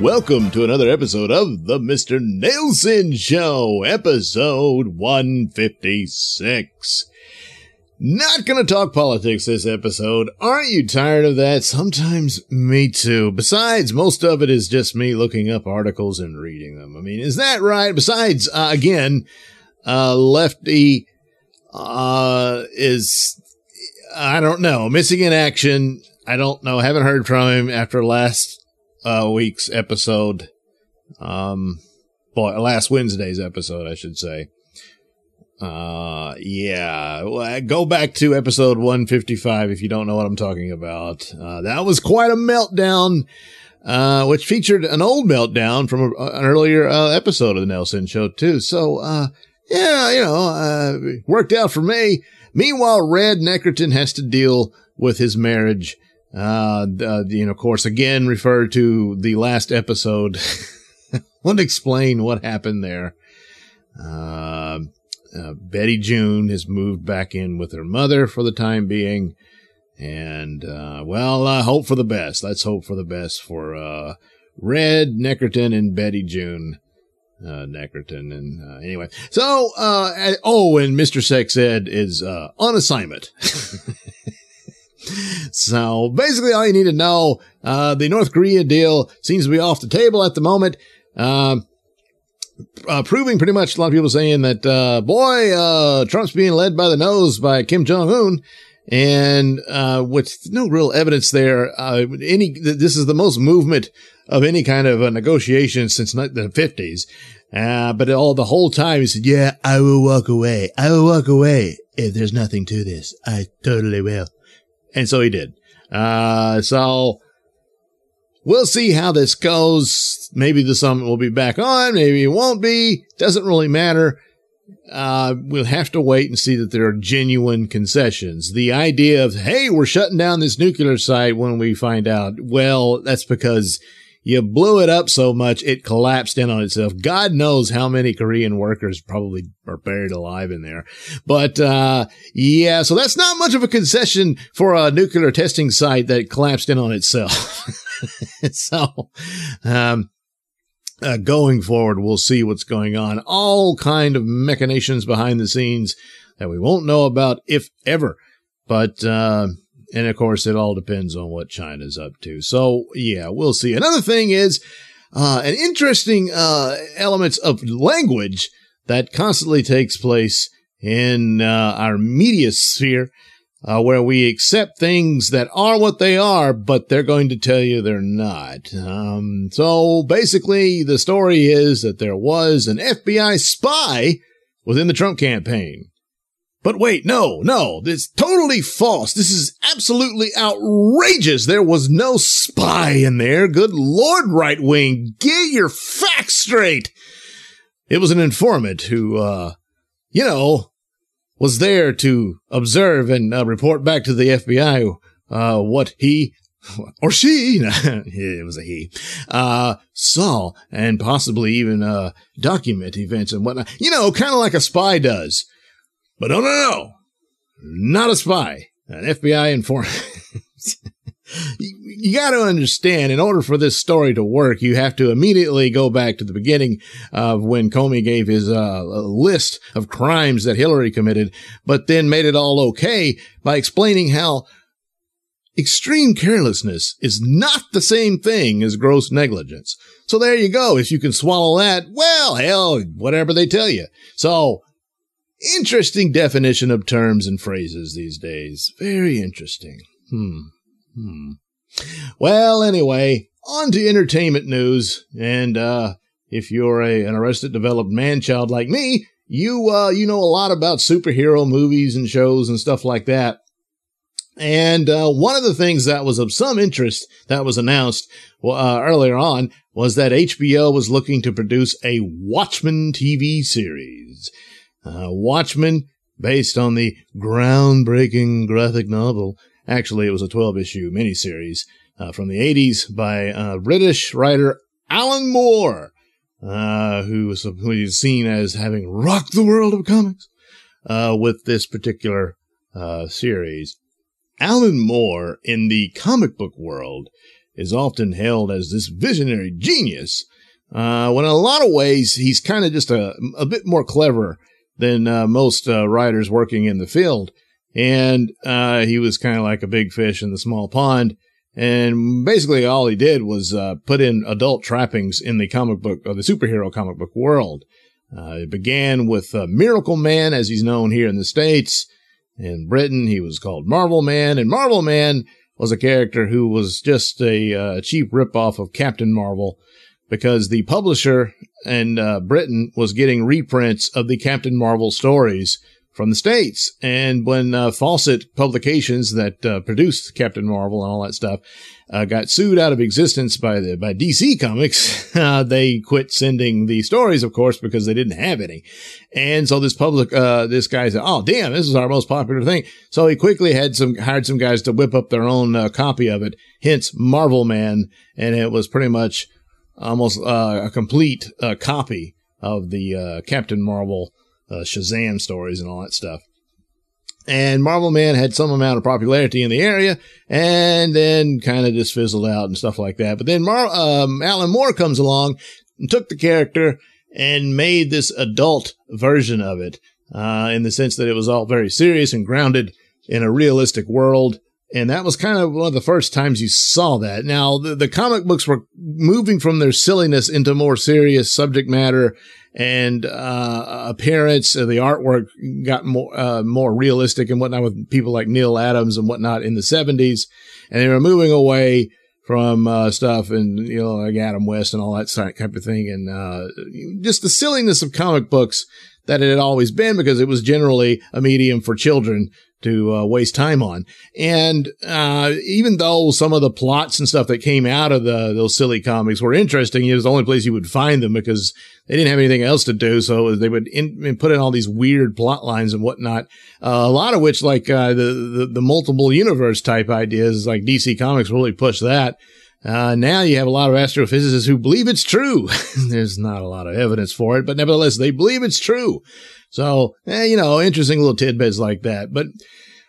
Welcome to another episode of the Mr. Nailsin Show, episode 156. Not gonna talk politics this episode. Aren't you tired of that? Sometimes me too. Besides, most of it is just me looking up articles and reading them. I mean, is that right? Besides, uh, again, uh, Lefty, uh, is, I don't know, missing in action. I don't know. Haven't heard from him after last, uh, week's episode. Um, boy, last Wednesday's episode, I should say. Uh, yeah. Well, Go back to episode 155 if you don't know what I'm talking about. Uh, that was quite a meltdown, uh, which featured an old meltdown from a, an earlier uh, episode of the Nailsin Show, too. So, uh, yeah, you know, uh, worked out for me. Meanwhile, Red Neckerton has to deal with his marriage. Uh, uh, you know, of course, again, refer to the last episode. Want to explain what happened there. Uh, uh, Betty June has moved back in with her mother for the time being. And, uh, well, uh, hope for the best. Let's hope for the best for, uh, Red Neckerton and Betty June. Uh, Neckerton. And, uh, anyway. So, uh, oh, and Mr. Sex Ed is, uh, on assignment. so basically all you need to know, uh, the North Korea deal seems to be off the table at the moment. Um, uh, proving pretty much a lot of people saying that, uh, boy, uh, Trump's being led by the nose by Kim Jong Un. And, uh, with no real evidence there, uh, any, this is the most movement of any kind of a negotiation since the fifties. Uh, but all the whole time he said, yeah, I will walk away. I will walk away if there's nothing to this. I totally will. And so he did. Uh, so, We'll see how this goes. Maybe the summit will be back on. Maybe it won't be. Doesn't really matter. Uh, we'll have to wait and see that there are genuine concessions. The idea of, hey, we're shutting down this nuclear site when we find out, well, that's because you blew it up so much it collapsed in on itself. God knows how many Korean workers probably are buried alive in there. But, uh, yeah, so that's not much of a concession for a nuclear testing site that collapsed in on itself. so, um, uh, going forward, we'll see what's going on. All kind of machinations behind the scenes that we won't know about, if ever. But, uh, and of course, it all depends on what China's up to. So yeah, we'll see. Another thing is, uh, an interesting, uh, elements of language that constantly takes place in, uh, our media sphere. Uh, where we accept things that are what they are, but they're going to tell you they're not. Um, so basically, the story is that there was an FBI spy within the Trump campaign. But wait, no, no, this is totally false. This is absolutely outrageous. There was no spy in there. Good Lord, right wing, get your facts straight. It was an informant who, uh, you know, was there to observe and uh, report back to the FBI, uh, what he or she, it was a he, uh, saw and possibly even, uh, document events and whatnot. You know, kind of like a spy does. But no, no, no, not a spy, an FBI informant. you, got to understand, in order for this story to work, you have to immediately go back to the beginning of when Comey gave his uh, list of crimes that Hillary committed, but then made it all okay by explaining how extreme carelessness is not the same thing as gross negligence. So there you go. If you can swallow that, well, hell, whatever they tell you. So Interesting definition of terms and phrases these days. Very interesting. Hmm. Hmm. Well, anyway, on to entertainment news. And, uh, if you're a, an arrested developed man child like me, you, uh, you know a lot about superhero movies and shows and stuff like that. And uh, one of the things that was of some interest that was announced uh, earlier on was that HBO was looking to produce a Watchmen TV series. Uh, Watchmen, based on the groundbreaking graphic novel. Actually, it was a 12 issue miniseries uh, from the 80s by uh, British writer Alan Moore, uh, who was who is seen as having rocked the world of comics uh, with this particular uh, series. Alan Moore in the comic book world is often hailed as this visionary genius, uh, when in a lot of ways he's kind of just a, a bit more clever than uh, most uh, writers working in the field. And uh, he was kind of like a big fish in the small pond. And basically, all he did was uh, put in adult trappings in the comic book or the superhero comic book world. Uh, it began with Miracle Man, as he's known here in the States. In Britain, he was called Marvel Man, and Marvel Man was a character who was just a uh, cheap ripoff of Captain Marvel because the publisher in uh, Britain was getting reprints of the Captain Marvel stories from the States. And when uh, Fawcett Publications that uh, produced Captain Marvel and all that stuff uh, got sued out of existence by the by DC Comics, uh, they quit sending the stories, of course, because they didn't have any. And so this public, uh, this guy said, "Oh, damn, this is our most popular thing." So he quickly had some hired some guys to whip up their own uh, copy of it. Hence, Marvel Man, and it was pretty much almost a complete copy of the Captain Marvel uh, Shazam stories and all that stuff. And Marvel Man had some amount of popularity in the area and then kind of just fizzled out and stuff like that. But then Mar- um, Alan Moore comes along and took the character and made this adult version of it uh, in the sense that it was all very serious and grounded in a realistic world. And that was kind of one of the first times you saw that. Now, the, the comic books were moving from their silliness into more serious subject matter and uh, appearance. Uh, the artwork got more uh, more realistic and whatnot with people like Neal Adams and whatnot in the 70s. And they were moving away from uh, stuff and, you know, like Adam West and all that type of thing. And uh, just the silliness of comic books that it had always been because it was generally a medium for children to uh, waste time on. And uh, even though some of the plots and stuff that came out of the those silly comics were interesting, it was the only place you would find them because they didn't have anything else to do. So they would in, put in all these weird plot lines and whatnot. Uh, a lot of which, like uh, the, the, the multiple universe type ideas, like DC Comics really pushed that. Uh, now you have a lot of astrophysicists who believe it's true. There's not a lot of evidence for it, but nevertheless, they believe it's true. So, eh, you know, interesting little tidbits like that. But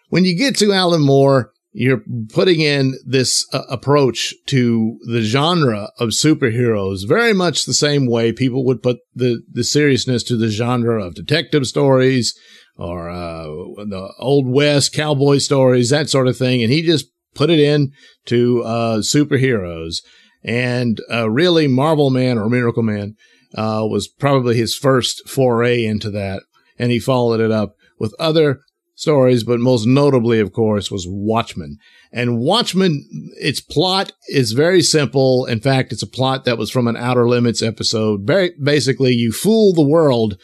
when you get to Alan Moore, you're putting in this uh, approach to the genre of superheroes very much the same way people would put the, the seriousness to the genre of detective stories or uh, the old west cowboy stories that sort of thing. And he just put it in to uh, superheroes. And uh, really marvel man or miracle man uh, was probably his first foray into that and he followed it up with other stories, but most notably, of course, was Watchmen. And Watchmen, its plot is very simple. In fact, it's a plot that was from an Outer Limits episode. Very basically, you fool the world,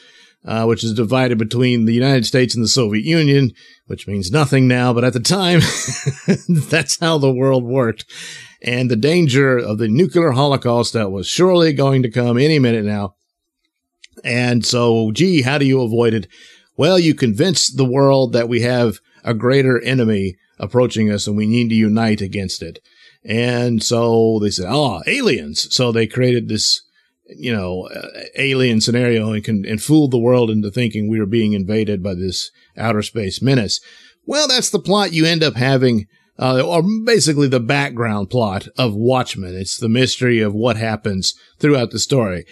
uh, which is divided between the United States and the Soviet Union, which means nothing now, but at the time, that's how the world worked. And the danger of the nuclear holocaust that was surely going to come any minute now. And so, gee, how do you avoid it? Well, you convince the world that we have a greater enemy approaching us and we need to unite against it. And so they said, oh, aliens. So they created this, you know, uh, alien scenario and can, and fooled the world into thinking we were being invaded by this outer space menace. Well, that's the plot you end up having, uh, or basically the background plot of Watchmen. It's the mystery of what happens throughout the story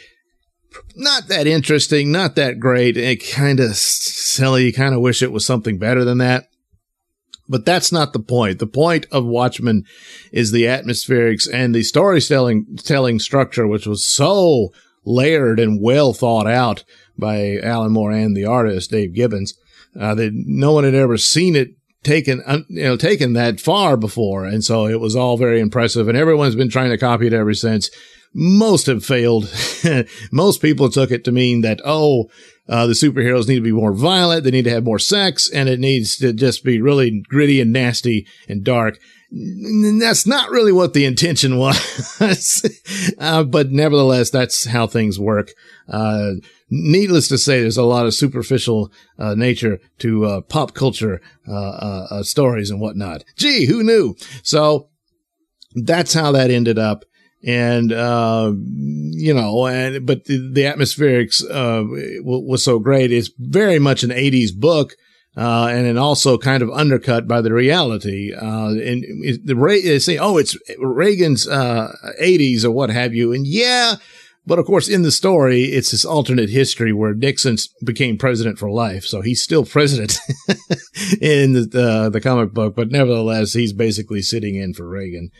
not that interesting, not that great. It kind of silly. You kind of wish it was something better than that. But that's not the point. The point of Watchmen is the atmospherics and the storytelling telling structure, which was so layered and well thought out by Alan Moore and the artist Dave Gibbons uh, that no one had ever seen it taken you know taken that far before, and so it was all very impressive. And everyone's been trying to copy it ever since most have failed. most people took it to mean that, oh, uh, the superheroes need to be more violent. They need to have more sex and it needs to just be really gritty and nasty and dark. That's not really what the intention was. uh, but nevertheless, that's how things work. Uh, needless to say, there's a lot of superficial uh, nature to uh, pop culture uh, uh, uh, stories and whatnot. Gee, who knew? So that's how that ended up. And, you know, and, but the, the atmospherics, was so great. It's very much an 80s book. Uh, and then also kind of undercut by the reality. Uh, and the they say, oh, it's Reagan's uh, 80s or what have you. And yeah, but of course, in the story, it's this alternate history where Nixon became president for life. So he's still president in the, uh, the comic book, but nevertheless, he's basically sitting in for Reagan,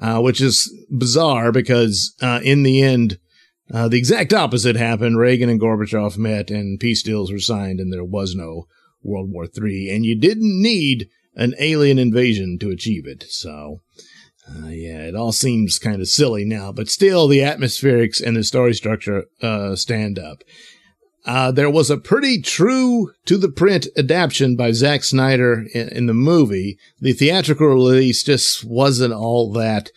uh, which is bizarre because, uh, in the end, uh, the exact opposite happened. Reagan and Gorbachev met and peace deals were signed and there was no World War III. And you didn't need an alien invasion to achieve it. So, uh, yeah, it all seems kind of silly now, but still the atmospherics and the story structure uh, stand up. Uh, there was a pretty true to the print adaptation by Zack Snyder in, in, the movie. The theatrical release just wasn't all that.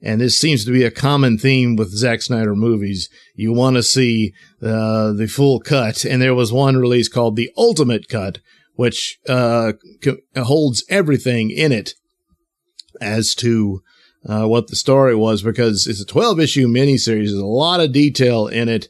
And this seems to be a common theme with Zack Snyder movies. You want to see uh, the full cut. And there was one release called the Ultimate Cut, which uh, holds everything in it as to uh, what the story was because it's a 12 issue miniseries. There's a lot of detail in it,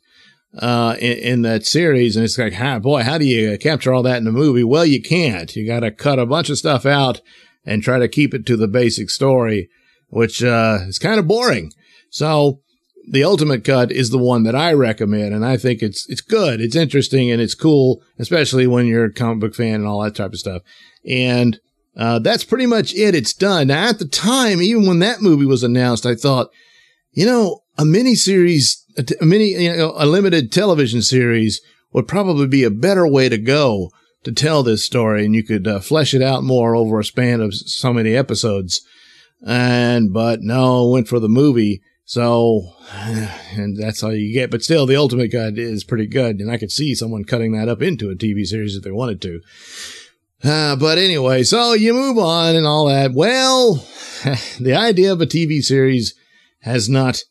uh, in, in, that series. And it's like, how, boy, how do you capture all that in a movie? Well, you can't. You got to cut a bunch of stuff out and try to keep it to the basic story, which, uh, is kind of boring. So the ultimate cut is the one that I recommend. And I think it's, it's good. It's interesting and it's cool, especially when you're a comic book fan and all that type of stuff. And, uh, that's pretty much it. It's done. Now, at the time, even when that movie was announced, I thought, you know, a mini series, mini, you know, a limited television series would probably be a better way to go to tell this story, and you could uh, flesh it out more over a span of so many episodes. And but no, went for the movie. So, and that's all you get. But still, the ultimate cut is pretty good, and I could see someone cutting that up into a TV series if they wanted to. Uh, but anyway, so you move on and all that. Well, the idea of a TV series has not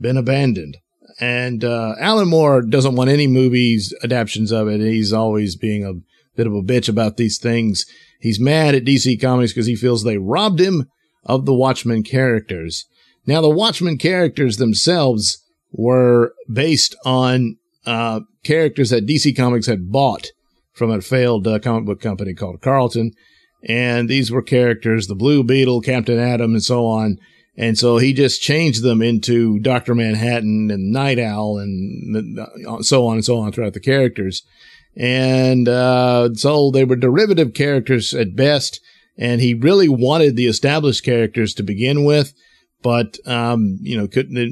been abandoned. And uh, Alan Moore doesn't want any movies adaptations of it. He's always being a bit of a bitch about these things. He's mad at DC Comics because he feels they robbed him of the Watchmen characters. Now, the Watchmen characters themselves were based on uh, characters that DC Comics had bought from a failed uh, comic book company called Charlton. And these were characters, the Blue Beetle, Captain Atom, and so on. And so he just changed them into Dr. Manhattan and Nite Owl and so on and so on throughout the characters. And, uh, so they were derivative characters at best. And he really wanted the established characters to begin with. But, um, you know, could, the,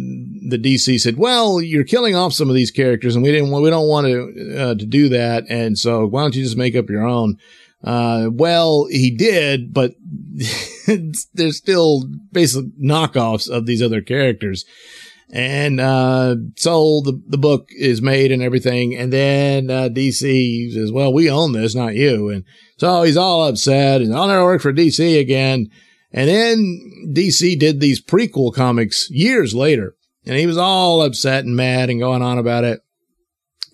the, DC said, well, you're killing off some of these characters and we didn't, want, we don't want to, uh, to do that. And so why don't you just make up your own? Uh, well, he did, but there's still basic knockoffs of these other characters. And, uh, so the, the book is made and everything. And then, uh, DC says, well, we own this, not you. And so he's all upset and I'll never work for DC again. And then DC did these prequel comics years later, and he was all upset and mad and going on about it.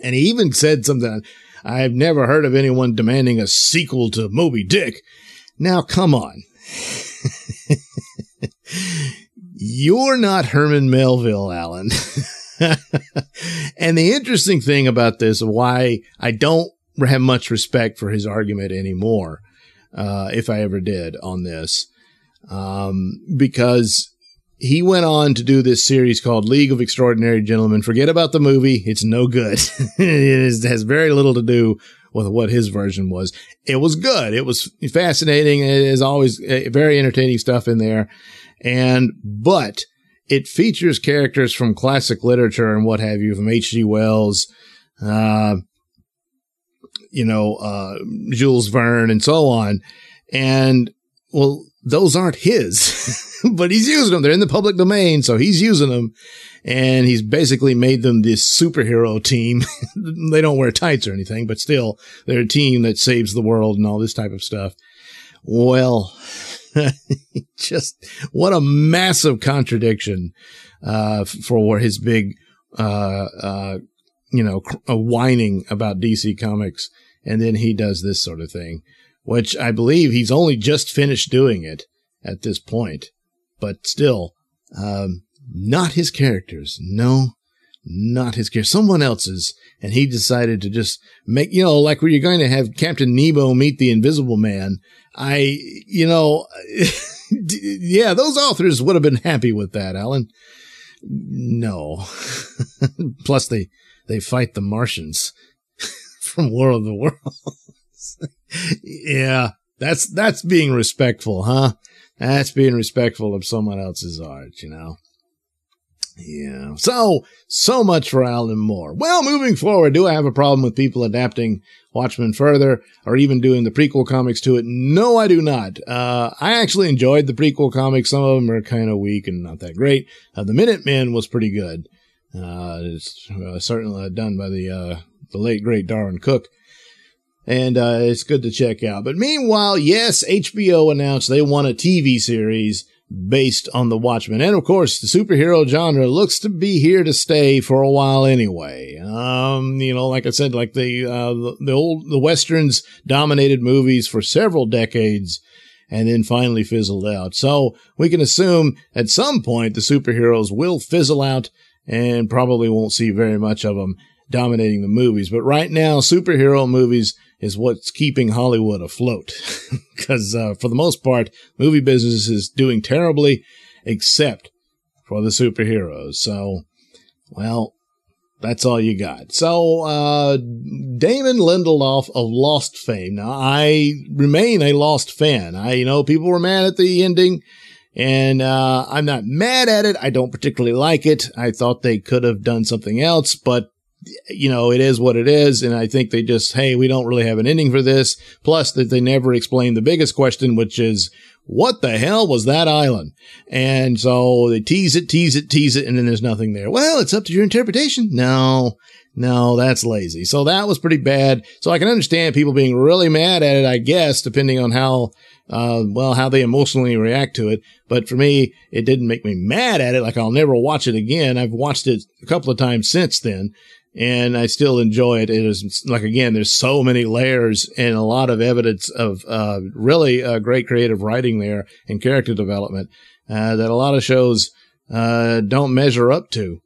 And he even said something I've never heard of anyone demanding a sequel to Moby Dick. Now, come on. You're not Herman Melville, Alan. and the interesting thing about this, why I don't have much respect for his argument anymore, uh, if I ever did on this, um, because he went on to do this series called League of Extraordinary Gentlemen. Forget about the movie. It's no good. it is, has very little to do with what his version was. It was good. It was fascinating. It is always uh, very entertaining stuff in there. And, but it features characters from classic literature and what have you from H.G. Wells, uh, you know, uh, Jules Verne and so on. And well, those aren't his. but he's using them. They're in the public domain, so he's using them. And he's basically made them this superhero team. they don't wear tights or anything, but still, they're a team that saves the world and all this type of stuff. Well, just what a massive contradiction, uh, for his big, uh, uh, you know, whining about DC Comics. And then he does this sort of thing, which I believe he's only just finished doing it at this point, but still, um, not his characters. No, not his character, someone else's. And he decided to just make, you know, like where you're going to have Captain Nemo meet the Invisible Man. I, you know, yeah, those authors would have been happy with that, Alan. No. Plus they, they fight the Martians from War of the Worlds. yeah, that's, that's being respectful, huh? That's being respectful of someone else's art, you know? Yeah. So, so much for Alan Moore. Well, moving forward, do I have a problem with people adapting Watchmen further or even doing the prequel comics to it? No, I do not. Uh, I actually enjoyed the prequel comics. Some of them are kind of weak and not that great. Uh, the Minutemen was pretty good. Uh, it's uh, certainly done by the, uh, the late great Darwyn Cooke. And, uh, it's good to check out. But meanwhile, yes, HBO announced they want a TV series based on the Watchmen. And of course, the superhero genre looks to be here to stay for a while anyway. Um, you know, like I said, like the, uh, the, old, the Westerns dominated movies for several decades and then finally fizzled out. So we can assume at some point the superheroes will fizzle out and probably won't see very much of them dominating the movies. But right now, superhero movies is what's keeping Hollywood afloat. Because uh, for the most part, movie business is doing terribly, except for the superheroes. So, well, that's all you got. So, uh, Damon Lindelof of Lost fame. Now, I remain a Lost fan. I, you know, people were mad at the ending. And, uh, I'm not mad at it. I don't particularly like it. I thought they could have done something else, but you know, it is what it is. And I think they just, hey, we don't really have an ending for this. Plus that they never explained the biggest question, which is, what the hell was that island? And so they tease it, tease it, tease it, and then there's nothing there. Well, it's up to your interpretation. No, no, that's lazy. So that was pretty bad. So I can understand people being really mad at it, I guess, depending on how, uh, well, how they emotionally react to it. But for me, it didn't make me mad at it. Like I'll never watch it again. I've watched it a couple of times since then and I still enjoy it. It is like again, there's so many layers and a lot of evidence of uh, really uh, great creative writing there and character development uh, that a lot of shows uh, don't measure up to.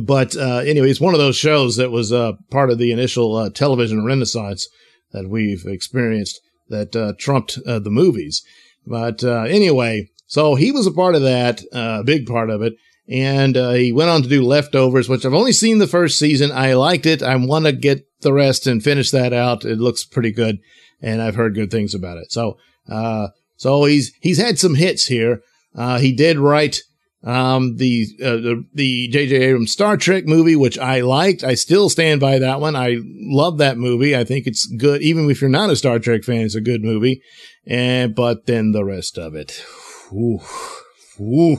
But uh, anyway, it's one of those shows that was uh, part of the initial television renaissance that we've experienced that trumped the movies. But anyway, so he was a part of that, a big part of it and uh, he went on to do Leftovers, which I've only seen the first season. I liked it. I want to get the rest and finish that out. It looks pretty good, and I've heard good things about it. So, uh, so he's he's had some hits here. Uh, he did write um, the uh, the the J.J. Abrams Star Trek movie, which I liked. I still stand by that one. I love that movie. I think it's good, even if you're not a Star Trek fan. It's a good movie. And but then the rest of it, ooh, ooh.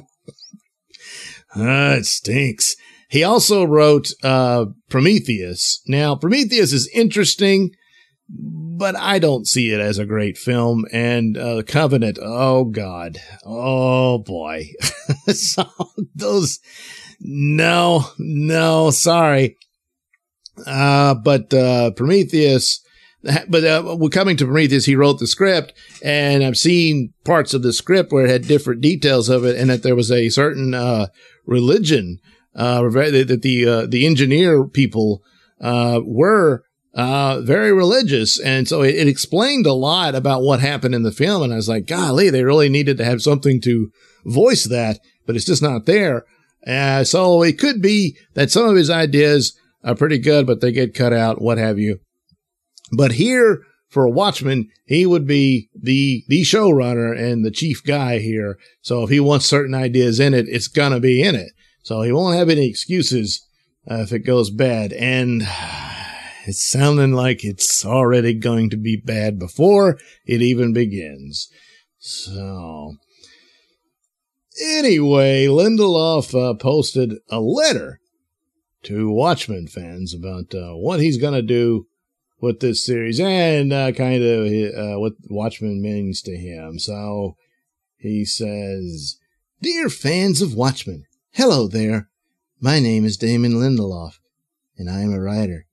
Ah, it stinks. He also wrote uh, Prometheus. Now, Prometheus is interesting, but I don't see it as a great film. And uh, Covenant, oh God, oh boy. so those, no, no, sorry. Uh, but uh, Prometheus, but uh, we're coming to Prometheus. He wrote the script, and I've seen parts of the script where it had different details of it, and that there was a certain uh, religion uh, that the uh, the engineer people uh, were uh, very religious, and so it, it, explained a lot about what happened in the film. And I was like, golly, they really needed to have something to voice that, but it's just not there. Uh, so it could be that some of his ideas are pretty good, but they get cut out, what have you. But here, for a Watchman, he would be the the showrunner and the chief guy here. So if he wants certain ideas in it, it's gonna be in it. So he won't have any excuses uh, if it goes bad. And it's sounding like it's already going to be bad before it even begins. So anyway, Lindelof uh, posted a letter to Watchmen fans about uh, what he's to do with this series and uh, kind of uh, what Watchmen means to him. So he says, Dear fans of Watchmen, hello there. My name is Damon Lindelof, and I am a writer.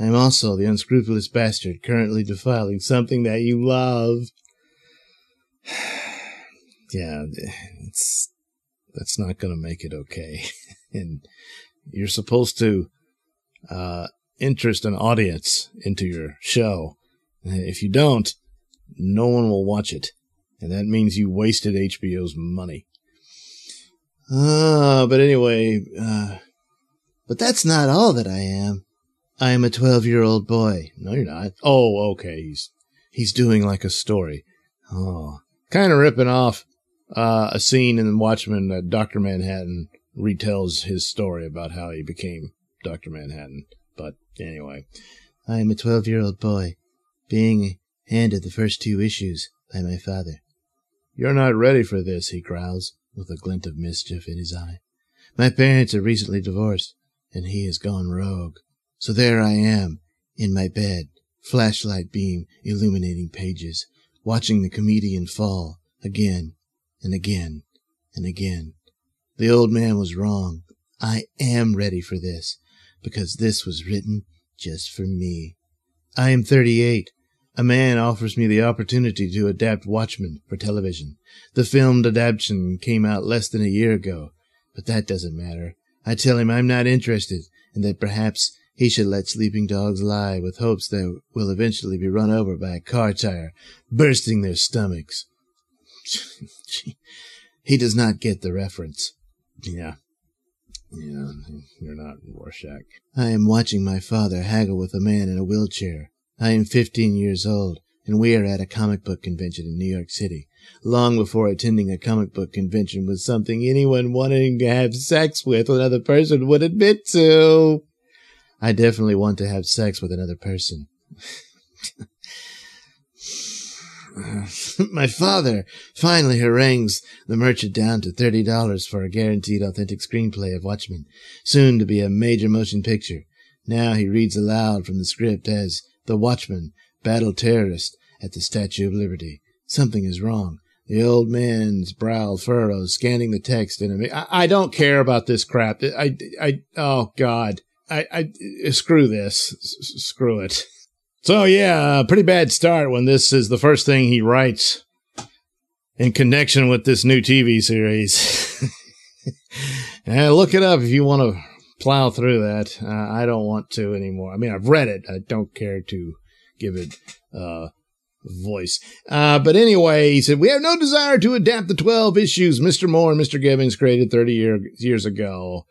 I am also the unscrupulous bastard currently defiling something that you love. yeah, it's that's not going to make it okay. and you're supposed to uh, interest an audience into your show. If you don't, no one will watch it. And that means you wasted HBO's money. Uh, but anyway, uh, but that's not all that I am. I am a 12 year old boy. No, you're not. Oh, okay. He's, he's doing like a story. Oh, kind of ripping off, uh, a scene in Watchmen that Dr. Manhattan retells his story about how he became Dr. Manhattan. Anyway, I am a 12 year old boy being handed the first two issues by my father. You're not ready for this, he growls, with a glint of mischief in his eye. My parents are recently divorced, and he has gone rogue. So there I am, in my bed, flashlight beam illuminating pages, watching the comedian fall again and again and again. The old man was wrong. I am ready for this because this was written just for me. I am 38. A man offers me the opportunity to adapt Watchmen for television. The filmed adaptation came out less than a year ago, but that doesn't matter. I tell him I'm not interested and that perhaps he should let sleeping dogs lie with hopes they will eventually be run over by a car tire, bursting their stomachs. he does not get the reference. Yeah, yeah, you're not Rorschach. I am watching my father haggle with a man in a wheelchair. I am 15 years old, and we are at a comic book convention in New York City. Long before attending a comic book convention was something anyone wanting to have sex with another person would admit to. I definitely want to have sex with another person. My father finally harangues the merchant down to $30 for a guaranteed authentic screenplay of Watchmen, soon to be a major motion picture. Now he reads aloud from the script as The Watchman, battle terrorist at the Statue of Liberty. Something is wrong. The old man's brow furrows, scanning the text in a. I, I don't care about this crap. I, I, oh God. I, I, screw this. S- screw it. So yeah, pretty bad start when this is the first thing he writes in connection with this new TV series. and look it up if you want to plow through that. Uh, I don't want to anymore. I mean, I've read it. I don't care to give it uh, voice. Uh, but anyway, he said, We have no desire to adapt the 12 issues Mr. Moore and Mr. Gibbons created 30 year, years ago.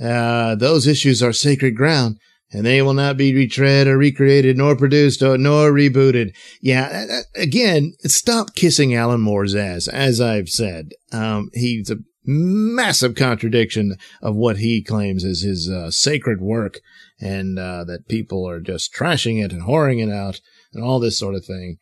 Uh, those issues are sacred ground and they will not be retread or recreated nor produced or nor rebooted. Yeah, again, stop kissing Alan Moore's ass. As I've said, um, he's a massive contradiction of what he claims is his uh, sacred work, and uh, that people are just trashing it and whoring it out and all this sort of thing.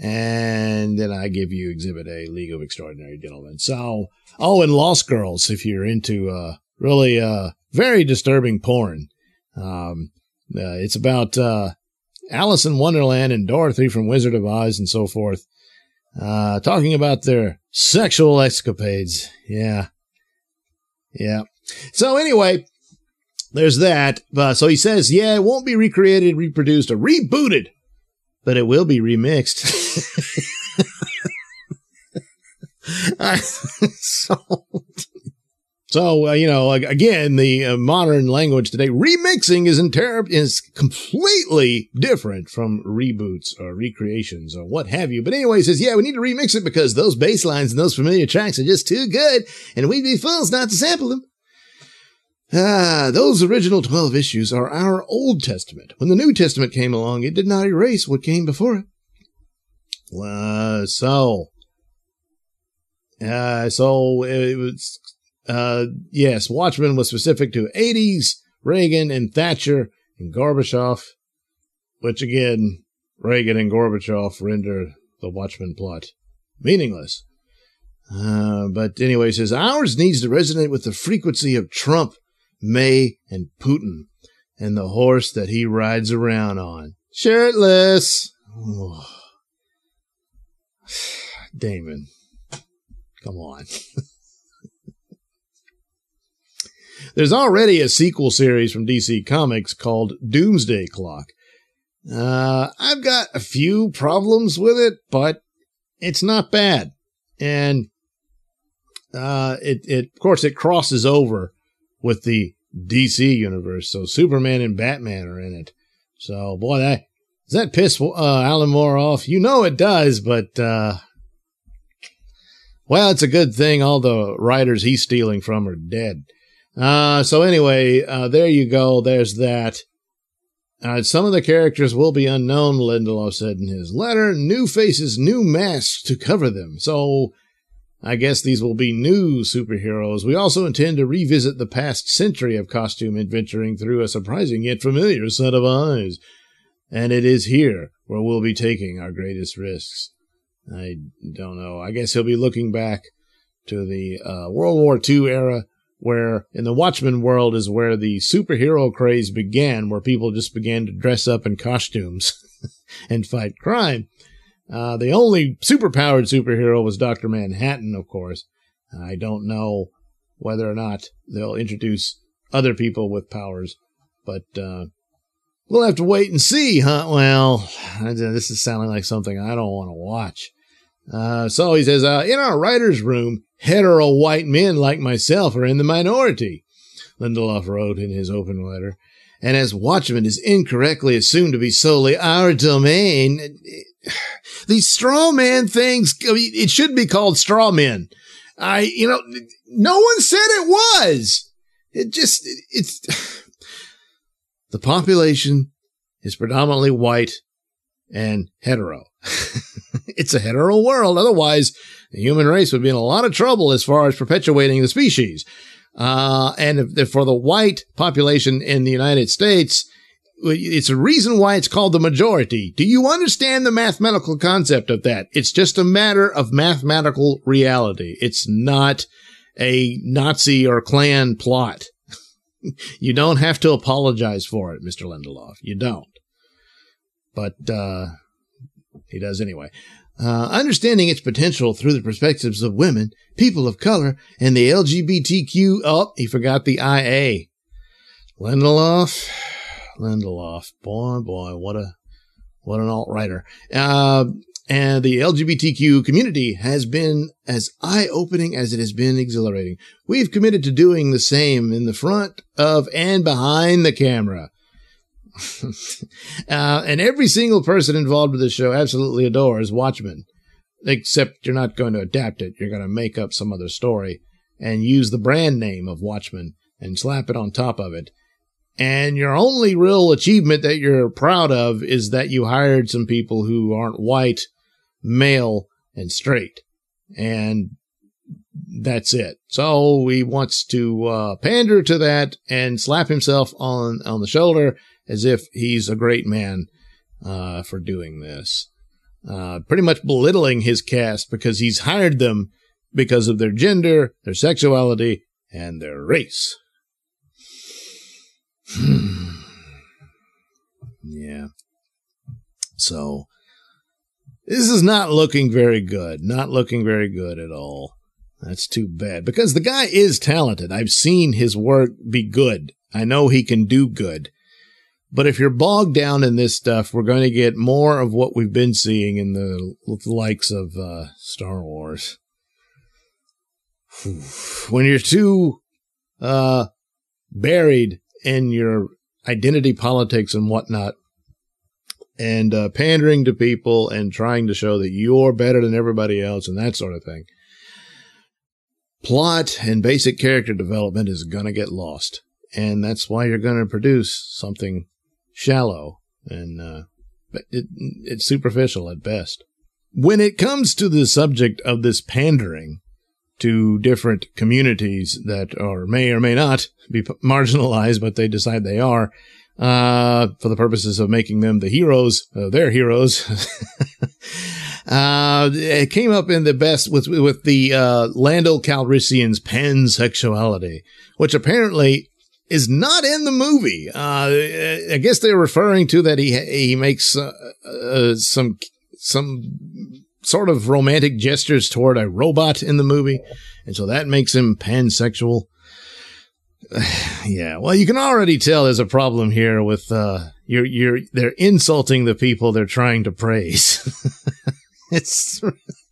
And then I give you Exhibit A, League of Extraordinary Gentlemen. So, oh, and Lost Girls, if you're into uh, really uh, very disturbing porn. Um, uh, it's about uh, Alice in Wonderland and Dorothy from Wizard of Oz and so forth, uh, talking about their sexual escapades. Yeah. Yeah. So anyway, there's that. Uh, so he says, yeah, it won't be recreated, reproduced, or rebooted, but it will be remixed. so so, uh, you know, again, the uh, modern language today, remixing is inter- is completely different from reboots or recreations or what have you. But anyway, he says, yeah, we need to remix it because those bass lines and those familiar tracks are just too good and we'd be fools not to sample them. Ah, those original 12 issues are our Old Testament. When the New Testament came along, it did not erase what came before it. Uh, so, uh, so it was uh, yes, Watchmen was specific to 80s Reagan and Thatcher and Gorbachev, which again, Reagan and Gorbachev render the Watchmen plot meaningless. Uh, but anyway, says ours needs to resonate with the frequency of Trump, May, and Putin, and the horse that he rides around on, shirtless. Oh. Damon, come on. There's already a sequel series from DC Comics called Doomsday Clock. Uh, I've got a few problems with it, but it's not bad. And uh, it, it, of course, it crosses over with the DC universe. So Superman and Batman are in it. So, boy, that, does that piss uh, Alan Moore off? You know it does, but, uh, well, it's a good thing all the writers he's stealing from are dead. Uh, so anyway, uh, there you go. There's that. Uh, some of the characters will be unknown, Lindelof said in his letter. New faces, new masks to cover them. So I guess these will be new superheroes. We also intend to revisit the past century of costume adventuring through a surprising yet familiar set of eyes. And it is here where we'll be taking our greatest risks. I don't know. I guess he'll be looking back to the uh, World War II era where in the Watchmen world is where the superhero craze began, where people just began to dress up in costumes and fight crime. Uh, the only superpowered superhero was Dr. Manhattan, of course. I don't know whether or not they'll introduce other people with powers, but, uh, we'll have to wait and see, huh? Well, this is sounding like something I don't want to watch. Uh, so he says, uh, in our writer's room, hetero white men like myself are in the minority, Lindelof wrote in his open letter. And as Watchmen is incorrectly assumed to be solely our domain, these straw man things, I mean, it should be called straw men. I, you know, no one said it was. It just, it's, the population is predominantly white and hetero. it's a hetero world. Otherwise, the human race would be in a lot of trouble as far as perpetuating the species. Uh, and if, if for the white population in the United States, it's a reason why it's called the majority. Do you understand the mathematical concept of that? It's just a matter of mathematical reality. It's not a Nazi or Klan plot. you don't have to apologize for it, Mr. Lindelof. You don't. But, uh, he does anyway. Uh, understanding its potential through the perspectives of women, people of color, and the LGBTQ. Oh, he forgot the IA. Lindelof, Lindelof, boy, boy, what a what an alt writer. Uh, and the LGBTQ community has been as eye opening as it has been exhilarating. We've committed to doing the same in the front of and behind the camera. uh, and every single person involved with the show absolutely adores Watchmen, except you're not going to adapt it. You're going to make up some other story and use the brand name of Watchmen and slap it on top of it. And your only real achievement that you're proud of is that you hired some people who aren't white, male, and straight. And that's it. So he wants to uh, pander to that and slap himself on on the shoulder as if he's a great man uh, for doing this. Uh, pretty much belittling his cast because he's hired them because of their gender, their sexuality, and their race. yeah. So, this is not looking very good. Not looking very good at all. That's too bad because the guy is talented. I've seen his work be good. I know he can do good. But if you're bogged down in this stuff, we're going to get more of what we've been seeing in the likes of uh, Star Wars. When you're too uh, buried in your identity politics and whatnot, and uh, pandering to people and trying to show that you're better than everybody else and that sort of thing, plot and basic character development is going to get lost. And that's why you're going to produce something shallow and uh, it, it's superficial at best. When it comes to the subject of this pandering to different communities that are may or may not be marginalized, but they decide they are, uh, for the purposes of making them the heroes, uh, their heroes. Uh, it came up in the best with with the uh, Lando Calrissian's pansexuality, which apparently is not in the movie. Uh, I guess they're referring to that he he makes uh, uh, some some sort of romantic gestures toward a robot in the movie, and so that makes him pansexual. yeah, well, you can already tell there's a problem here with uh, you're you're they're insulting the people they're trying to praise. it's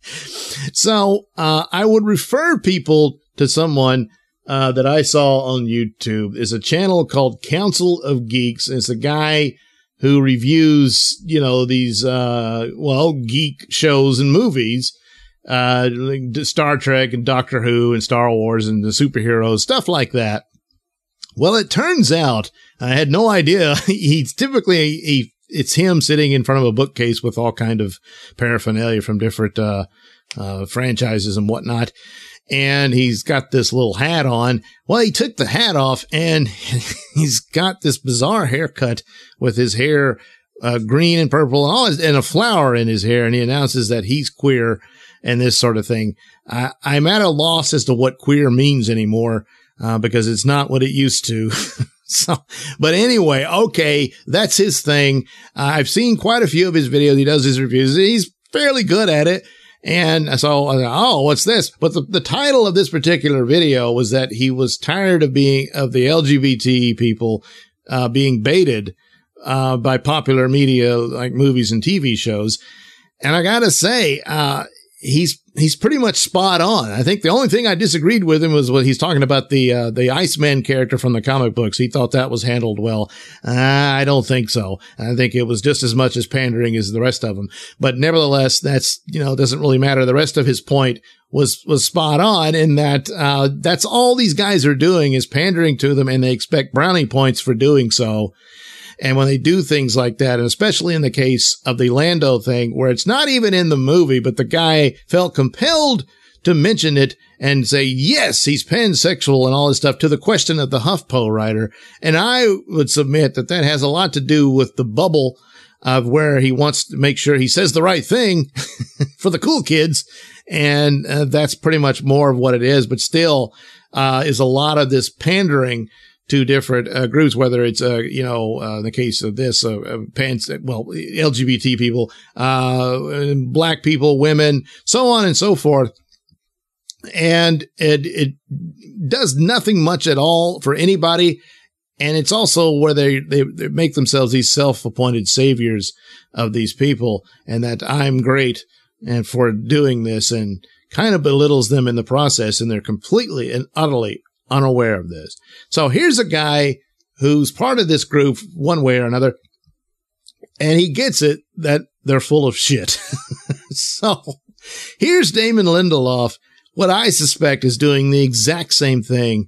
so uh, I would refer people to someone uh, that I saw on YouTube. Is a channel called Council of Geeks. It's a guy who reviews, you know, these uh, well geek shows and movies, uh, like Star Trek and Doctor Who and Star Wars and the superheroes stuff like that. Well, it turns out I had no idea. He's typically he it's him sitting in front of a bookcase with all kind of paraphernalia from different uh, uh, franchises and whatnot. And he's got this little hat on. Well, he took the hat off and he's got this bizarre haircut with his hair uh, green and purple and all his, and a flower in his hair. And he announces that he's queer and this sort of thing. I, I'm at a loss as to what queer means anymore uh, because it's not what it used to. so, but anyway, okay, that's his thing. Uh, I've seen quite a few of his videos. He does his reviews. He's fairly good at it. And so, oh, what's this? But the, the title of this particular video was that he was tired of being, of the LGBT people, uh, being baited, uh, by popular media like movies and TV shows. And I gotta say, uh, he's he's pretty much spot on. I think the only thing I disagreed with him was what he's talking about the uh, the Iceman character from the comic books. He thought that was handled well. Uh, I don't think so. I think it was just as much as pandering as the rest of them. But nevertheless, that's you know doesn't really matter. The rest of his point was was spot on in that uh, that's all these guys are doing is pandering to them, and they expect brownie points for doing so. And when they do things like that, and especially in the case of the Lando thing, where it's not even in the movie, but the guy felt compelled to mention it and say, yes, he's pansexual and all this stuff to the question of the HuffPo writer. And I would submit that that has a lot to do with the bubble of where he wants to make sure he says the right thing for the cool kids. And uh, that's pretty much more of what it is, but still, uh, is a lot of this pandering to different uh, groups, whether it's, uh, you know, uh, the case of this, uh, uh pants, well, LGBT people, uh, black people, women, so on and so forth. And it, it does nothing much at all for anybody. And it's also where they, they, they make themselves these self-appointed saviors of these people and that I'm great and for doing this and kind of belittles them in the process. And they're completely and utterly unaware of this. So here's a guy who's part of this group one way or another, and he gets it that they're full of shit. so here's Damon Lindelof, what I suspect is doing the exact same thing.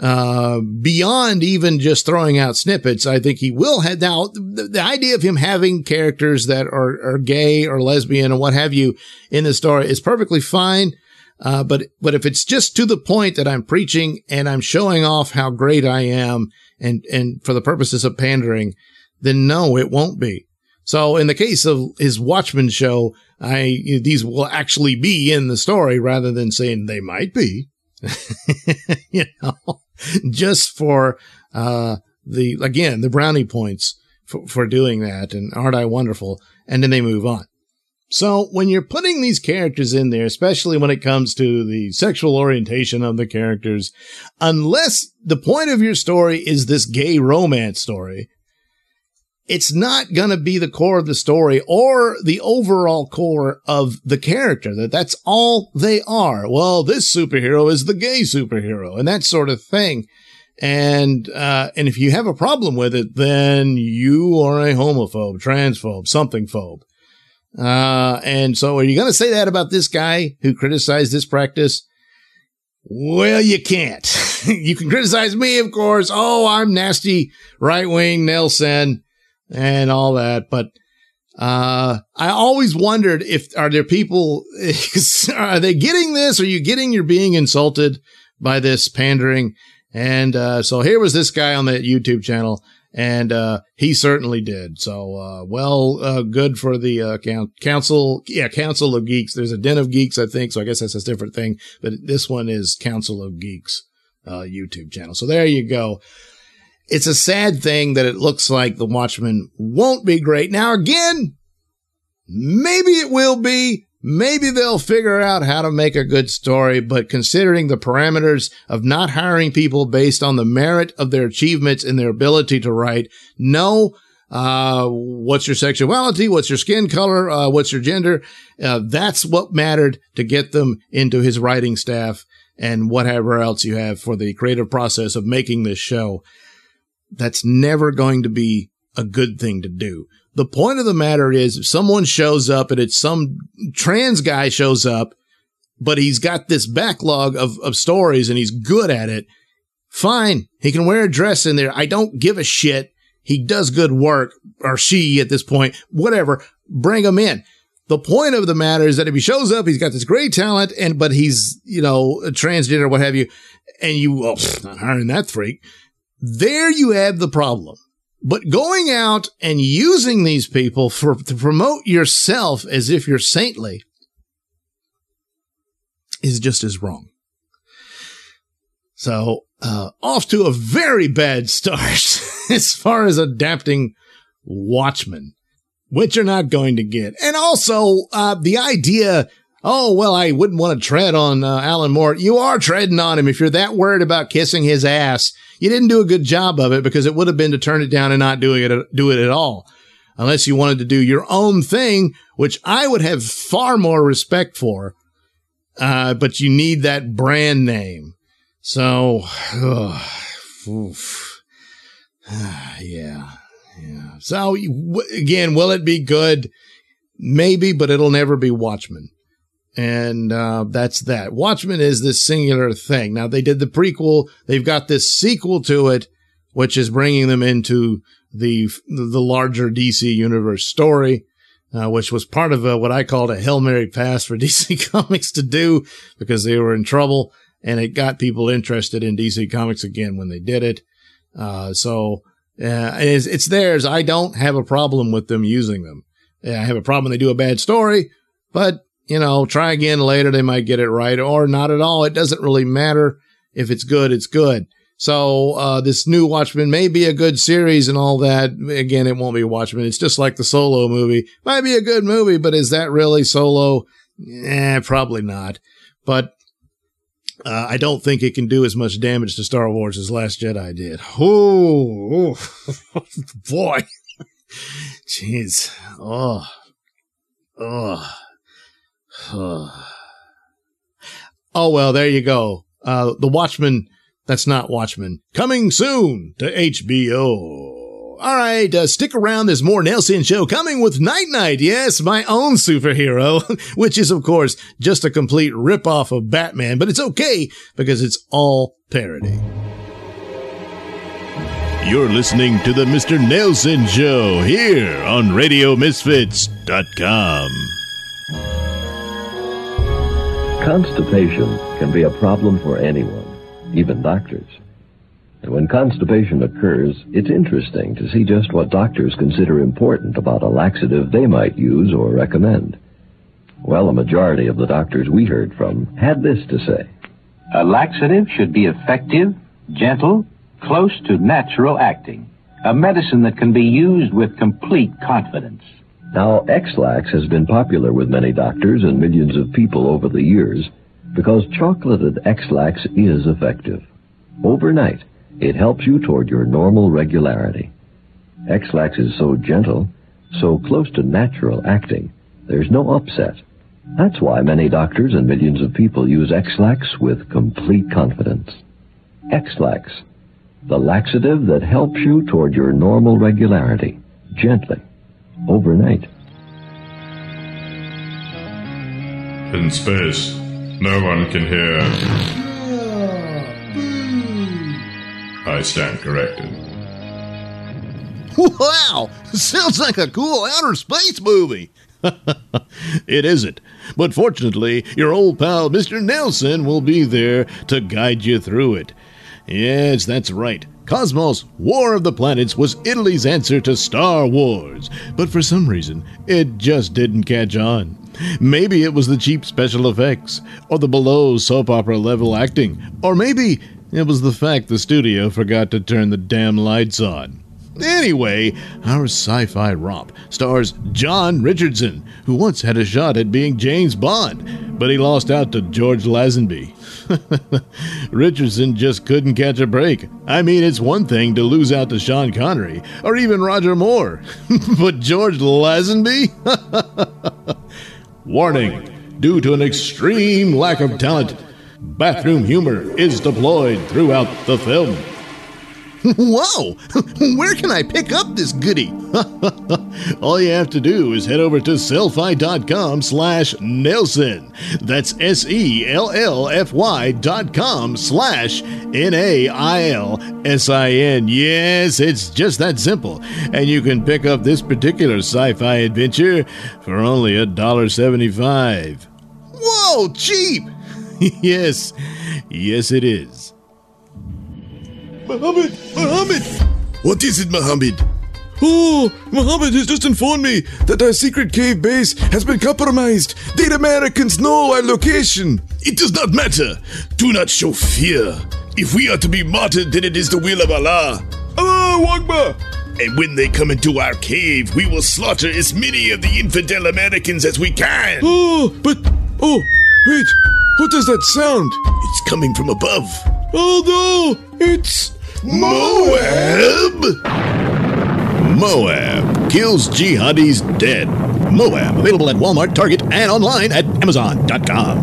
Uh, beyond even just throwing out snippets, I think he will have now the, the idea of him having characters that are, are gay or lesbian or what have you in the story is perfectly fine. Uh, but, but if it's just to the point that I'm preaching and I'm showing off how great I am and, and for the purposes of pandering, then no, it won't be. So in the case of his Watchmen show, I, these will actually be in the story rather than saying they might be, you know, just for, uh, the, again, the brownie points for, for doing that. And aren't I wonderful? And then they move on. So when you're putting these characters in there, especially when it comes to the sexual orientation of the characters, unless the point of your story is this gay romance story, it's not going to be the core of the story or the overall core of the character that that's all they are. Well, this superhero is the gay superhero and that sort of thing. And, uh, and if you have a problem with it, then you are a homophobe, transphobe, something phobe. Uh, and so are you going to say that about this guy who criticized this practice? Well, you can't. you can criticize me, of course. Oh, I'm nasty right wing Nailsin and all that. But, uh, I always wondered if, are there people, are they getting this? Are you getting you're being insulted by this pandering? And, uh, so here was this guy on that YouTube channel and uh, he certainly did. So, uh, well, uh, good for the uh, council. Yeah, Council of Geeks. There's a Den of Geeks, I think. So I guess that's a different thing. But this one is Council of Geeks uh, YouTube channel. So there you go. It's a sad thing that it looks like the Watchmen won't be great. Now, again, maybe it will be. Maybe they'll figure out how to make a good story, but considering the parameters of not hiring people based on the merit of their achievements and their ability to write, no, uh, what's your sexuality? What's your skin color? Uh, what's your gender? Uh, that's what mattered to get them into his writing staff and whatever else you have for the creative process of making this show. That's never going to be a good thing to do. The point of the matter is if someone shows up and it's some trans guy shows up, but he's got this backlog of, of stories and he's good at it. Fine. He can wear a dress in there. I don't give a shit. He does good work or she at this point, whatever. Bring him in. The point of the matter is that if he shows up, he's got this great talent and, but he's, you know, a transgender, what have you, and you, oh, not hiring that freak. There you have the problem. But going out and using these people for to promote yourself as if you're saintly is just as wrong. So, uh, off to a very bad start as far as adapting Watchmen, which you're not going to get. And also, uh, the idea, oh, well, I wouldn't want to tread on uh, Alan Moore. You are treading on him if you're that worried about kissing his ass you didn't do a good job of it because it would have been to turn it down and not doing it, do it at all. Unless you wanted to do your own thing, which I would have far more respect for. Uh, but you need that brand name. So, yeah, yeah. So again, will it be good? Maybe, but it'll never be Watchmen. And uh, that's that. Watchmen is this singular thing. Now they did the prequel. They've got this sequel to it, which is bringing them into the the larger DC universe story, uh, which was part of a, what I called a hail mary pass for DC Comics to do because they were in trouble, and it got people interested in DC Comics again when they did it. Uh, so uh, it's, it's theirs. I don't have a problem with them using them. I have a problem they do a bad story, but you know, try again later. They might get it right or not at all. It doesn't really matter. If it's good, it's good. So, uh, this new Watchmen may be a good series and all that. Again, it won't be Watchmen. It's just like the solo movie. Might be a good movie, but is that really solo? Eh, probably not. But, uh, I don't think it can do as much damage to Star Wars as Last Jedi did. Oh, boy. Jeez. Oh, oh. oh well, there you go. Uh, the Watchmen. That's not Watchmen. Coming soon to HBO. All right, uh, stick around. There's more Nailsin Show coming with Night Knight. Yes, my own superhero, which is, of course, just a complete ripoff of Batman, but it's okay because it's all parody. You're listening to the Mr. Nailsin Show here on RadioMisfits.com. Constipation can be a problem for anyone, even doctors. And when constipation occurs, it's interesting to see just what doctors consider important about a laxative they might use or recommend. Well, a majority of the doctors we heard from had this to say. A laxative should be effective, gentle, close to natural acting. A medicine that can be used with complete confidence. Now, Ex-Lax has been popular with many doctors and millions of people over the years because chocolated Ex-Lax is effective. Overnight, it helps you toward your normal regularity. Ex-Lax is so gentle, so close to natural acting, there's no upset. That's why many doctors and millions of people use Ex-Lax with complete confidence. Ex-Lax, the laxative that helps you toward your normal regularity, gently overnight. In space, no one can hear. I stand corrected. Wow! Sounds like a cool outer space movie. it isn't. But fortunately, your old pal Mr. Nailsin will be there to guide you through it. Yes, that's right. Cosmos War of the Planets was Italy's answer to Star Wars, but for some reason, it just didn't catch on. Maybe it was the cheap special effects, or the below soap opera level acting, or maybe it was the fact the studio forgot to turn the damn lights on. Anyway, our sci fi romp stars John Richardson, who once had a shot at being James Bond, but he lost out to George Lazenby. Richardson just couldn't catch a break. I mean, it's one thing to lose out to Sean Connery or even Roger Moore, but George Lazenby? Warning due to an extreme lack of talent, bathroom humor is deployed throughout the film. Whoa! Where can I pick up this goody? All you have to do is head over to sellfy.com slash Nailsin. That's S-E-L-L-F-Y dot com slash N-A-I-L-S-I-N. Yes, it's just that simple. And you can pick up this particular sci-fi adventure for only a dollar seventy-five. Whoa, cheap! yes, yes it is. Mohammed! Mohammed! What is it, Mohammed? Oh, Mohammed has just informed me that our secret cave base has been compromised. The Americans know our location. It does not matter. Do not show fear. If we are to be martyred, then it is the will of Allah. Allah Akbar! And when they come into our cave, we will slaughter as many of the infidel Americans as we can. Oh, but. Oh, wait. What does that sound? It's coming from above. Oh no! It's. Moab! Moab kills jihadis dead. Moab available at Walmart, Target, and online at Amazon.com.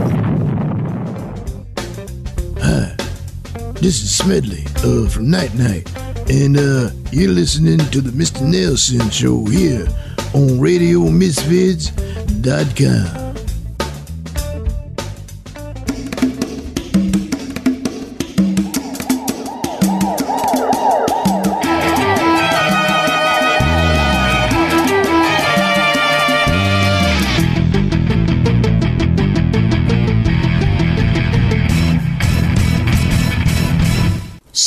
Hi, this is Smedley uh, from Night Knight, and uh, you're listening to the Mr. Nailsin Show here on RadioMisfits.com.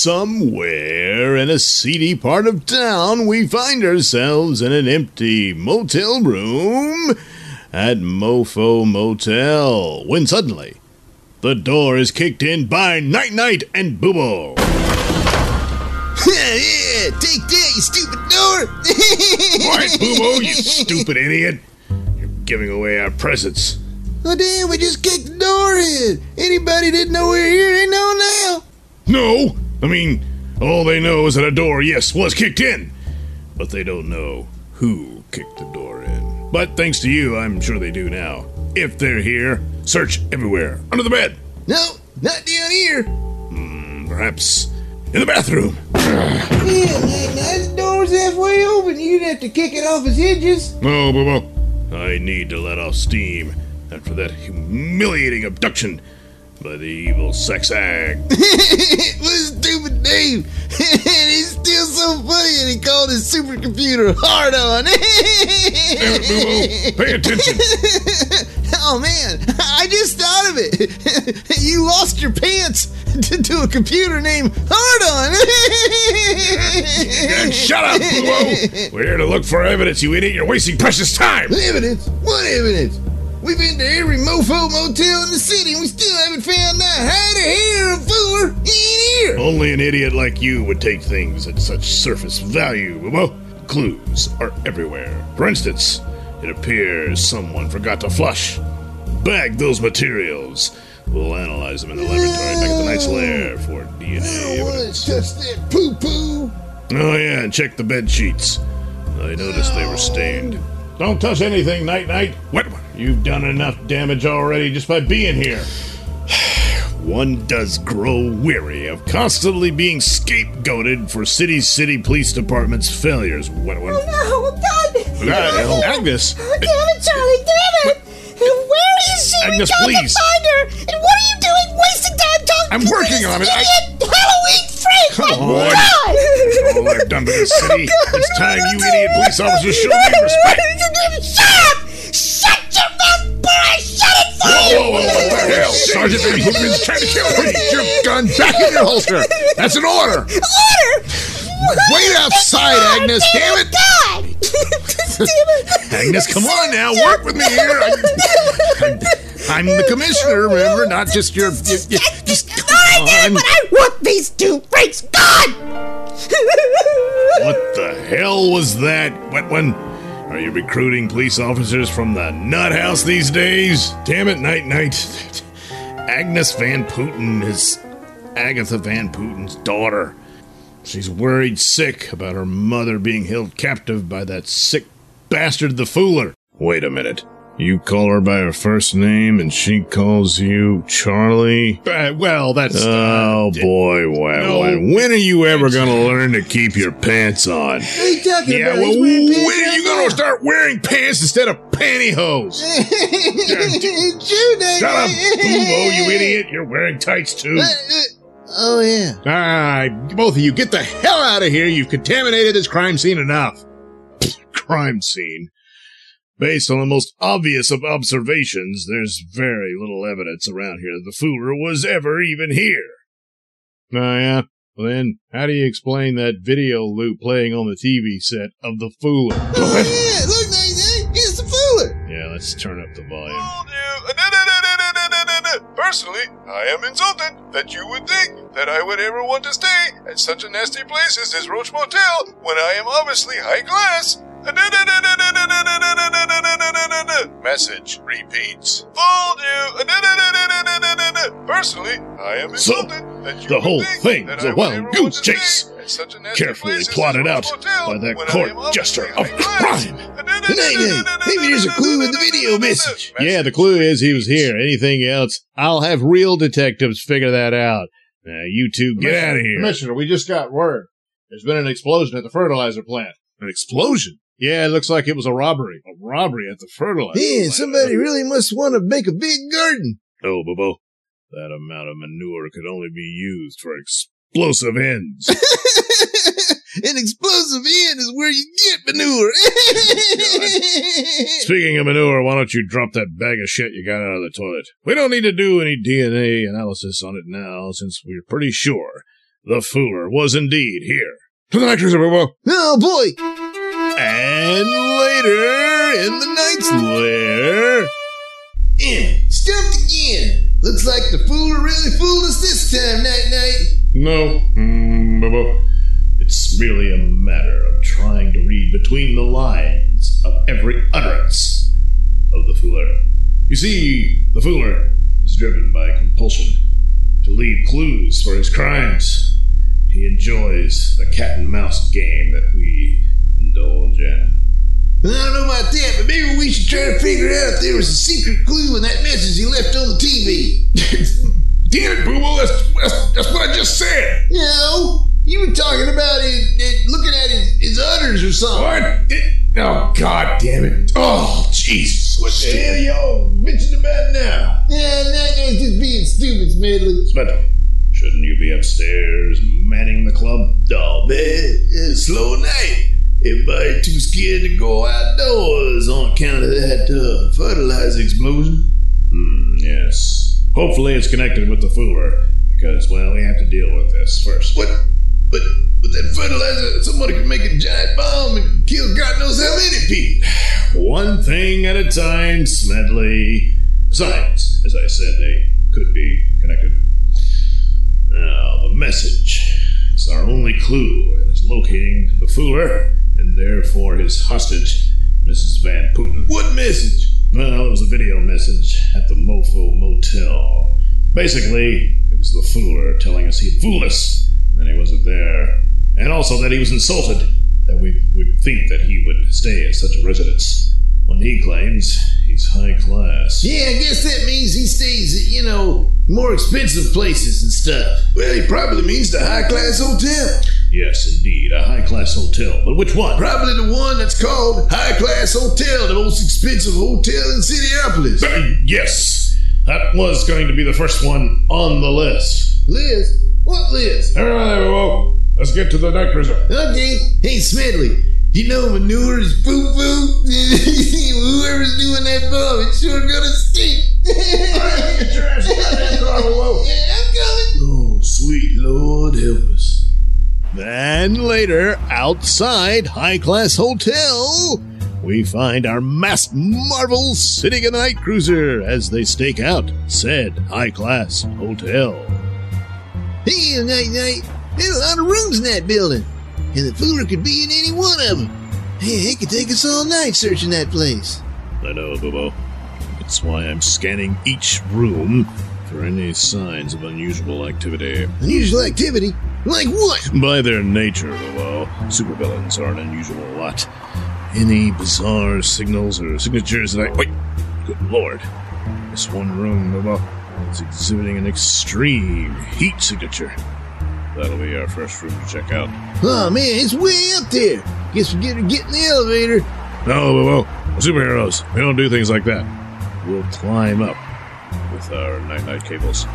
Somewhere in a seedy part of town, we find ourselves in an empty motel room at Mofo Motel when suddenly the door is kicked in by Night Knight and Bubo. yeah, take that, you stupid door! Quiet, Bubo, you stupid idiot. You're giving away our presents. Oh, damn, we just kicked the door in. Anybody didn't know we were here, they know now. No! I mean, all they know is that a door, yes, was kicked in. But they don't know who kicked the door in. But thanks to you, I'm sure they do now. If they're here, search everywhere. Under the bed. No, not down here. Hmm, perhaps in the bathroom. Yeah, now the door's halfway open. You'd have to kick it off its hinges. No, Bubo. I need to let off steam after that humiliating abduction by the evil sex hag. what a stupid name. and he's still so funny and he called his supercomputer hard on. It, Pay attention. oh man, I just thought of it. you lost your pants to, to a computer named Hard And shut up, Bubo. We're here to look for evidence, you idiot. You're wasting precious time. Evidence? What evidence? We've been to every mofo motel in the city and we still haven't found that hide or hair of fooler in here. Only an idiot like you would take things at such surface value, Bubo. Clues are everywhere. For instance, it appears someone forgot to flush. Bag those materials. We'll analyze them in the laboratory back at the Knight's Lair for DNA evidence. to touch that poo poo. Oh yeah, and check the bed sheets. I noticed they were stained. Don't touch anything, Night Knight. What? You've done enough damage already just by being here. One does grow weary of constantly being scapegoated for city city police department's failures. What? what? Oh, oh God! God, oh, Agnes, oh, Damn it, Charlie, damn it! Where is she? Agnes, we got please. to find her! And what are you doing wasting time talking I'm to working this on it. I- idiot Halloween freak! Come My on. God! all I've done to this city. It's time you idiot police officers show me respect. Shut up! Whoa, you! whoa, whoa, what the hell? Sergeant Van Houten trying to kill me. Put your gun back in your holster. That's an order. Order! Wait outside, Agnes. Damn it. God! Damn it! Agnes, come on now. Work with me here. I'm, I'm the commissioner, remember? Not just your. you- you- just Thought I did, on. but I want these two freaks. God! What the hell was that? What one? Are you recruiting police officers from the nut house these days? Damn it, Night Knight. Agnes Van Putten is Agatha Van Putten's daughter. She's worried sick about her mother being held captive by that sick bastard the Fooler. Wait a minute. You call her by her first name and she calls you Charlie? Uh, well, that's. Oh, boy, wow. When are you ever going to learn to keep your pants on? What are you talking Yeah, about? well, He's wearing when pants are you going now. to start wearing pants instead of pantyhose? True, Dad. Shut up, Bubo, you idiot. You're wearing tights, too. Oh, yeah. Ah, both of you, get the hell out of here. You've contaminated this crime scene enough. crime scene. Based on the most obvious of observations, there's very little evidence around here that the Fooler was ever even here. Oh, yeah? Well, then, how do you explain that video loop playing on the TV set of the Fooler? Oh, yeah. Look, Nate, he's the fooler. yeah, let's turn up the volume. told you. Uh, Personally, I am insulted that you would think that I would ever want to stay at such a nasty place as this Roach Motel when I am obviously high class. Message repeats. Fooled you. Personally, I am So, insulted that you the would whole think thing that was a would wild ever goose want to stay chase, at such a nasty carefully place as plotted out by that when I court am obviously jester of high class. crime. Maybe there's a clue in the video message. Yeah, the clue is he was here. Anything else, I'll have real detectives figure that out. Now, you two get out of here. Commissioner, we just got word. There's been an explosion at the fertilizer plant. An explosion? Yeah, it looks like it was a robbery. A robbery at the fertilizer. Man, plant. somebody really must want to make a big garden. Oh, Bubo. That amount of manure could only be used for explosive ends. An explosive end is where you get manure. Speaking of manure, why don't you drop that bag of shit you got out of the toilet? We don't need to do any DNA analysis on it now, since we're pretty sure the Fooler was indeed here. To the next reason, Bubo. oh boy. And later in the Knight's Lair. In. Stumped again. Looks like the fooler really fooled us this time, Night Knight. No, mm. It's merely a matter of trying to read between the lines of every utterance of the Fooler. You see, the Fooler It's connected with the Fooler, because, well, we have to deal with this first. What? But with that fertilizer, somebody could make a giant bomb and kill God knows how many people. One thing at a time, Smedley. Besides, as I said, they Basically, it was the Fooler telling us he'd fool us, and he wasn't there. And also that he was insulted that we would think that he would stay at such a residence, when he claims he's high class. Yeah, I guess that means he stays at, you know, more expensive places and stuff. Well, he probably means the high class hotel. Yes, indeed, a high class hotel. But which one? Probably the one that's called High Class Hotel, the most expensive hotel in Cityopolis. Uh, yes, that was going to be the first one on the list. Liz? What Liz? Everyone there, Let's get to the night cruiser. Okay. Hey, Smedley, You know manure is poo poo. Whoever's doing that bomb, it's sure gonna stink. Get your ass out of that. Yeah, I'm coming. Oh, sweet Lord, help us. Then later, outside High Class Hotel, we find our masked marvels sitting in the night cruiser as they stake out said High Class Hotel. Hey, Night Knight. There's a lot of rooms in that building, and the fooler could be in any one of them. Hey, it could take us all night searching that place. I know, Bubo. That's why I'm scanning each room for any signs of unusual activity. Unusual activity? Like what? By their nature, Bubo, supervillains are an unusual lot. Any bizarre signals or signatures that I. Wait! Good lord. This one room, Bubo, is exhibiting an extreme heat signature. That'll be our first room to check out. Oh man, it's way up there. Guess we better get in the elevator. No, Bubo. Superheroes, we don't do things like that. We'll climb up with our Night Knight cables.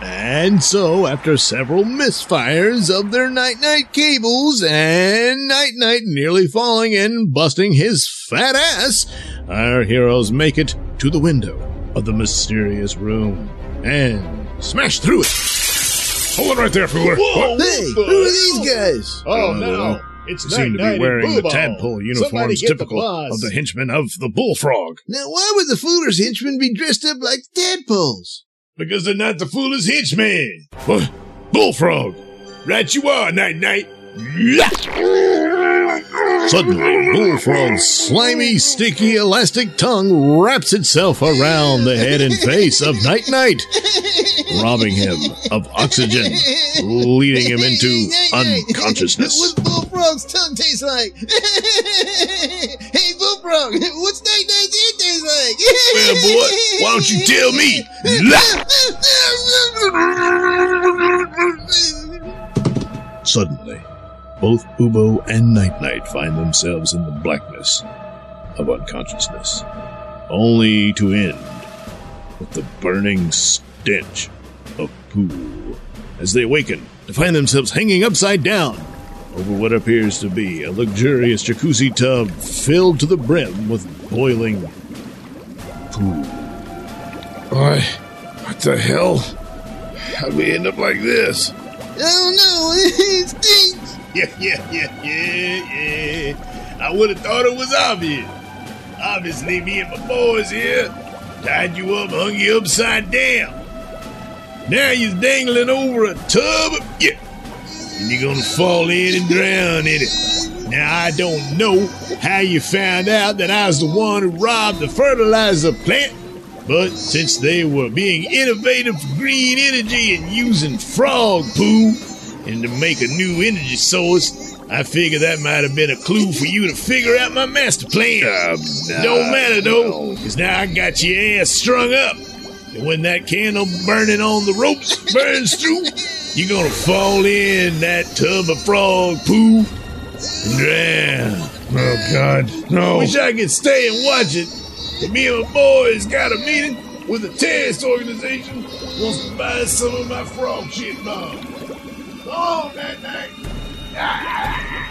And so, after several misfires of their Night Knight cables and Night Knight nearly falling and busting his fat ass, our heroes make it to the window of the mysterious room and smash through it. Hold it right there, Fooler. Whoa, Hey, who are these guys? Oh, Uh, no. It's They seem to be wearing the tadpole uniforms get the typical of the henchmen of the bullfrog. Now, why would the fooler's henchmen be dressed up like tadpoles? Because they're not the foolish henchmen. What? Bullfrog! Right you are, Night Knight. Suddenly, Bullfrog's slimy, sticky, elastic tongue wraps itself around the head and face of Night Knight, robbing him of oxygen, leading him into unconsciousness. What's Bullfrog's tongue taste like? hey, Bullfrog, what's Night Knight's ear taste like? Well, boy, why don't you tell me? Suddenly, both Bubo and Night Knight find themselves in the blackness of unconsciousness, only to end with the burning stench of poo as they awaken to find themselves hanging upside down over what appears to be a luxurious jacuzzi tub filled to the brim with boiling poo. Boy, what the hell? How'd we end up like this? Oh no, it stinks. Yeah, yeah, yeah, yeah, yeah. I would have thought it was obvious. Obviously, me and my boys here tied you up, hung you upside down. Now you're dangling over a tub of yeah. And you're gonna fall in and drown in it. Now I don't know how you found out that I was the one who robbed the fertilizer plant, but since they were being innovative for green energy and using frog poo and to make a new energy source, I figure that might have been a clue for you to figure out my master plan. Don't matter though, because now I got your ass strung up. And when that candle burning on the ropes burns through, you're gonna fall in that tub of frog poo and drown. Oh, God. No. Wish I could stay and watch it. But me and my boys got a meeting with a terrorist organization wants to buy some of my frog shit bomb. Oh, that night.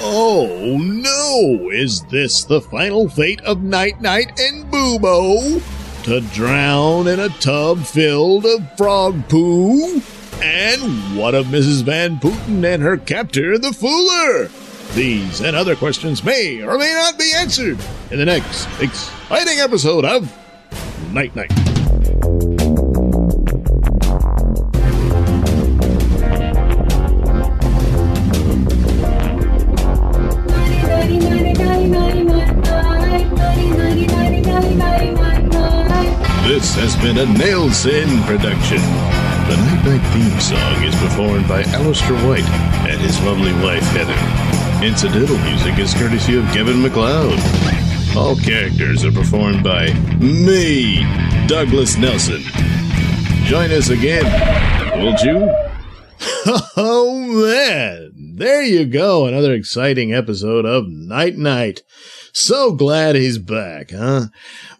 Oh no! Is this the final fate of Night Knight and Bubo? To drown in a tub filled of frog poo? And what of Mrs. Van Putten and her captor, the Fooler? These and other questions may or may not be answered in the next exciting episode of Night Knight. This has been a Nailsin production. The Night Knight theme song is performed by Alistair White and his lovely wife Heather. Incidental music is courtesy of Kevin MacLeod. All characters are performed by me, Douglas Nelson. Join us again, won't you? Oh man, there you go. Another exciting episode of Night Knight. So glad he's back, huh?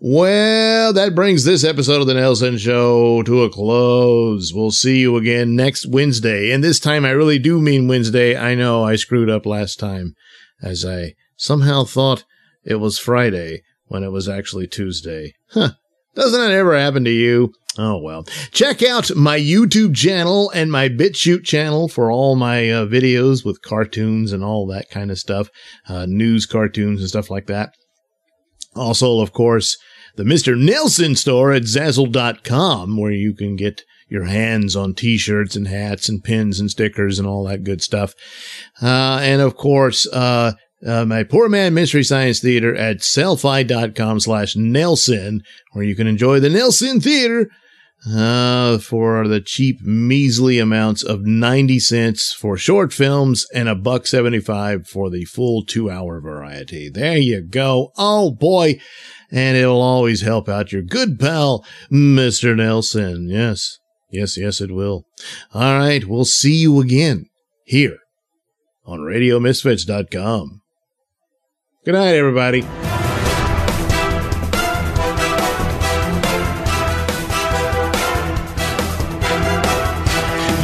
Well, that brings this episode of the Nailsin Show to a close. We'll see you again next Wednesday. And this time I really do mean Wednesday. I know I screwed up last time. as I somehow thought it was Friday when it was actually Tuesday. Huh. Doesn't that ever happen to you? Oh well. Check out my YouTube channel and my BitChute channel for all my uh, videos with cartoons and all that kind of stuff, uh, news cartoons and stuff like that. Also, of course, the Mr. Nailsin store at Zazzle.com where you can get your hands on t-shirts and hats and pins and stickers and all that good stuff. Uh, and of course, uh, uh, my Poor Man Mystery Science Theater at sellfy.com slash Nailsin, where you can enjoy the Nailsin Theater uh, for the cheap, measly amounts of 90 cents for short films and a buck 75 for the full two hour variety. There you go. Oh boy. And it'll always help out your good pal, Mr. Nailsin. Yes. Yes, yes, it will. All right. We'll see you again here on RadioMisfits.com. Good night, everybody.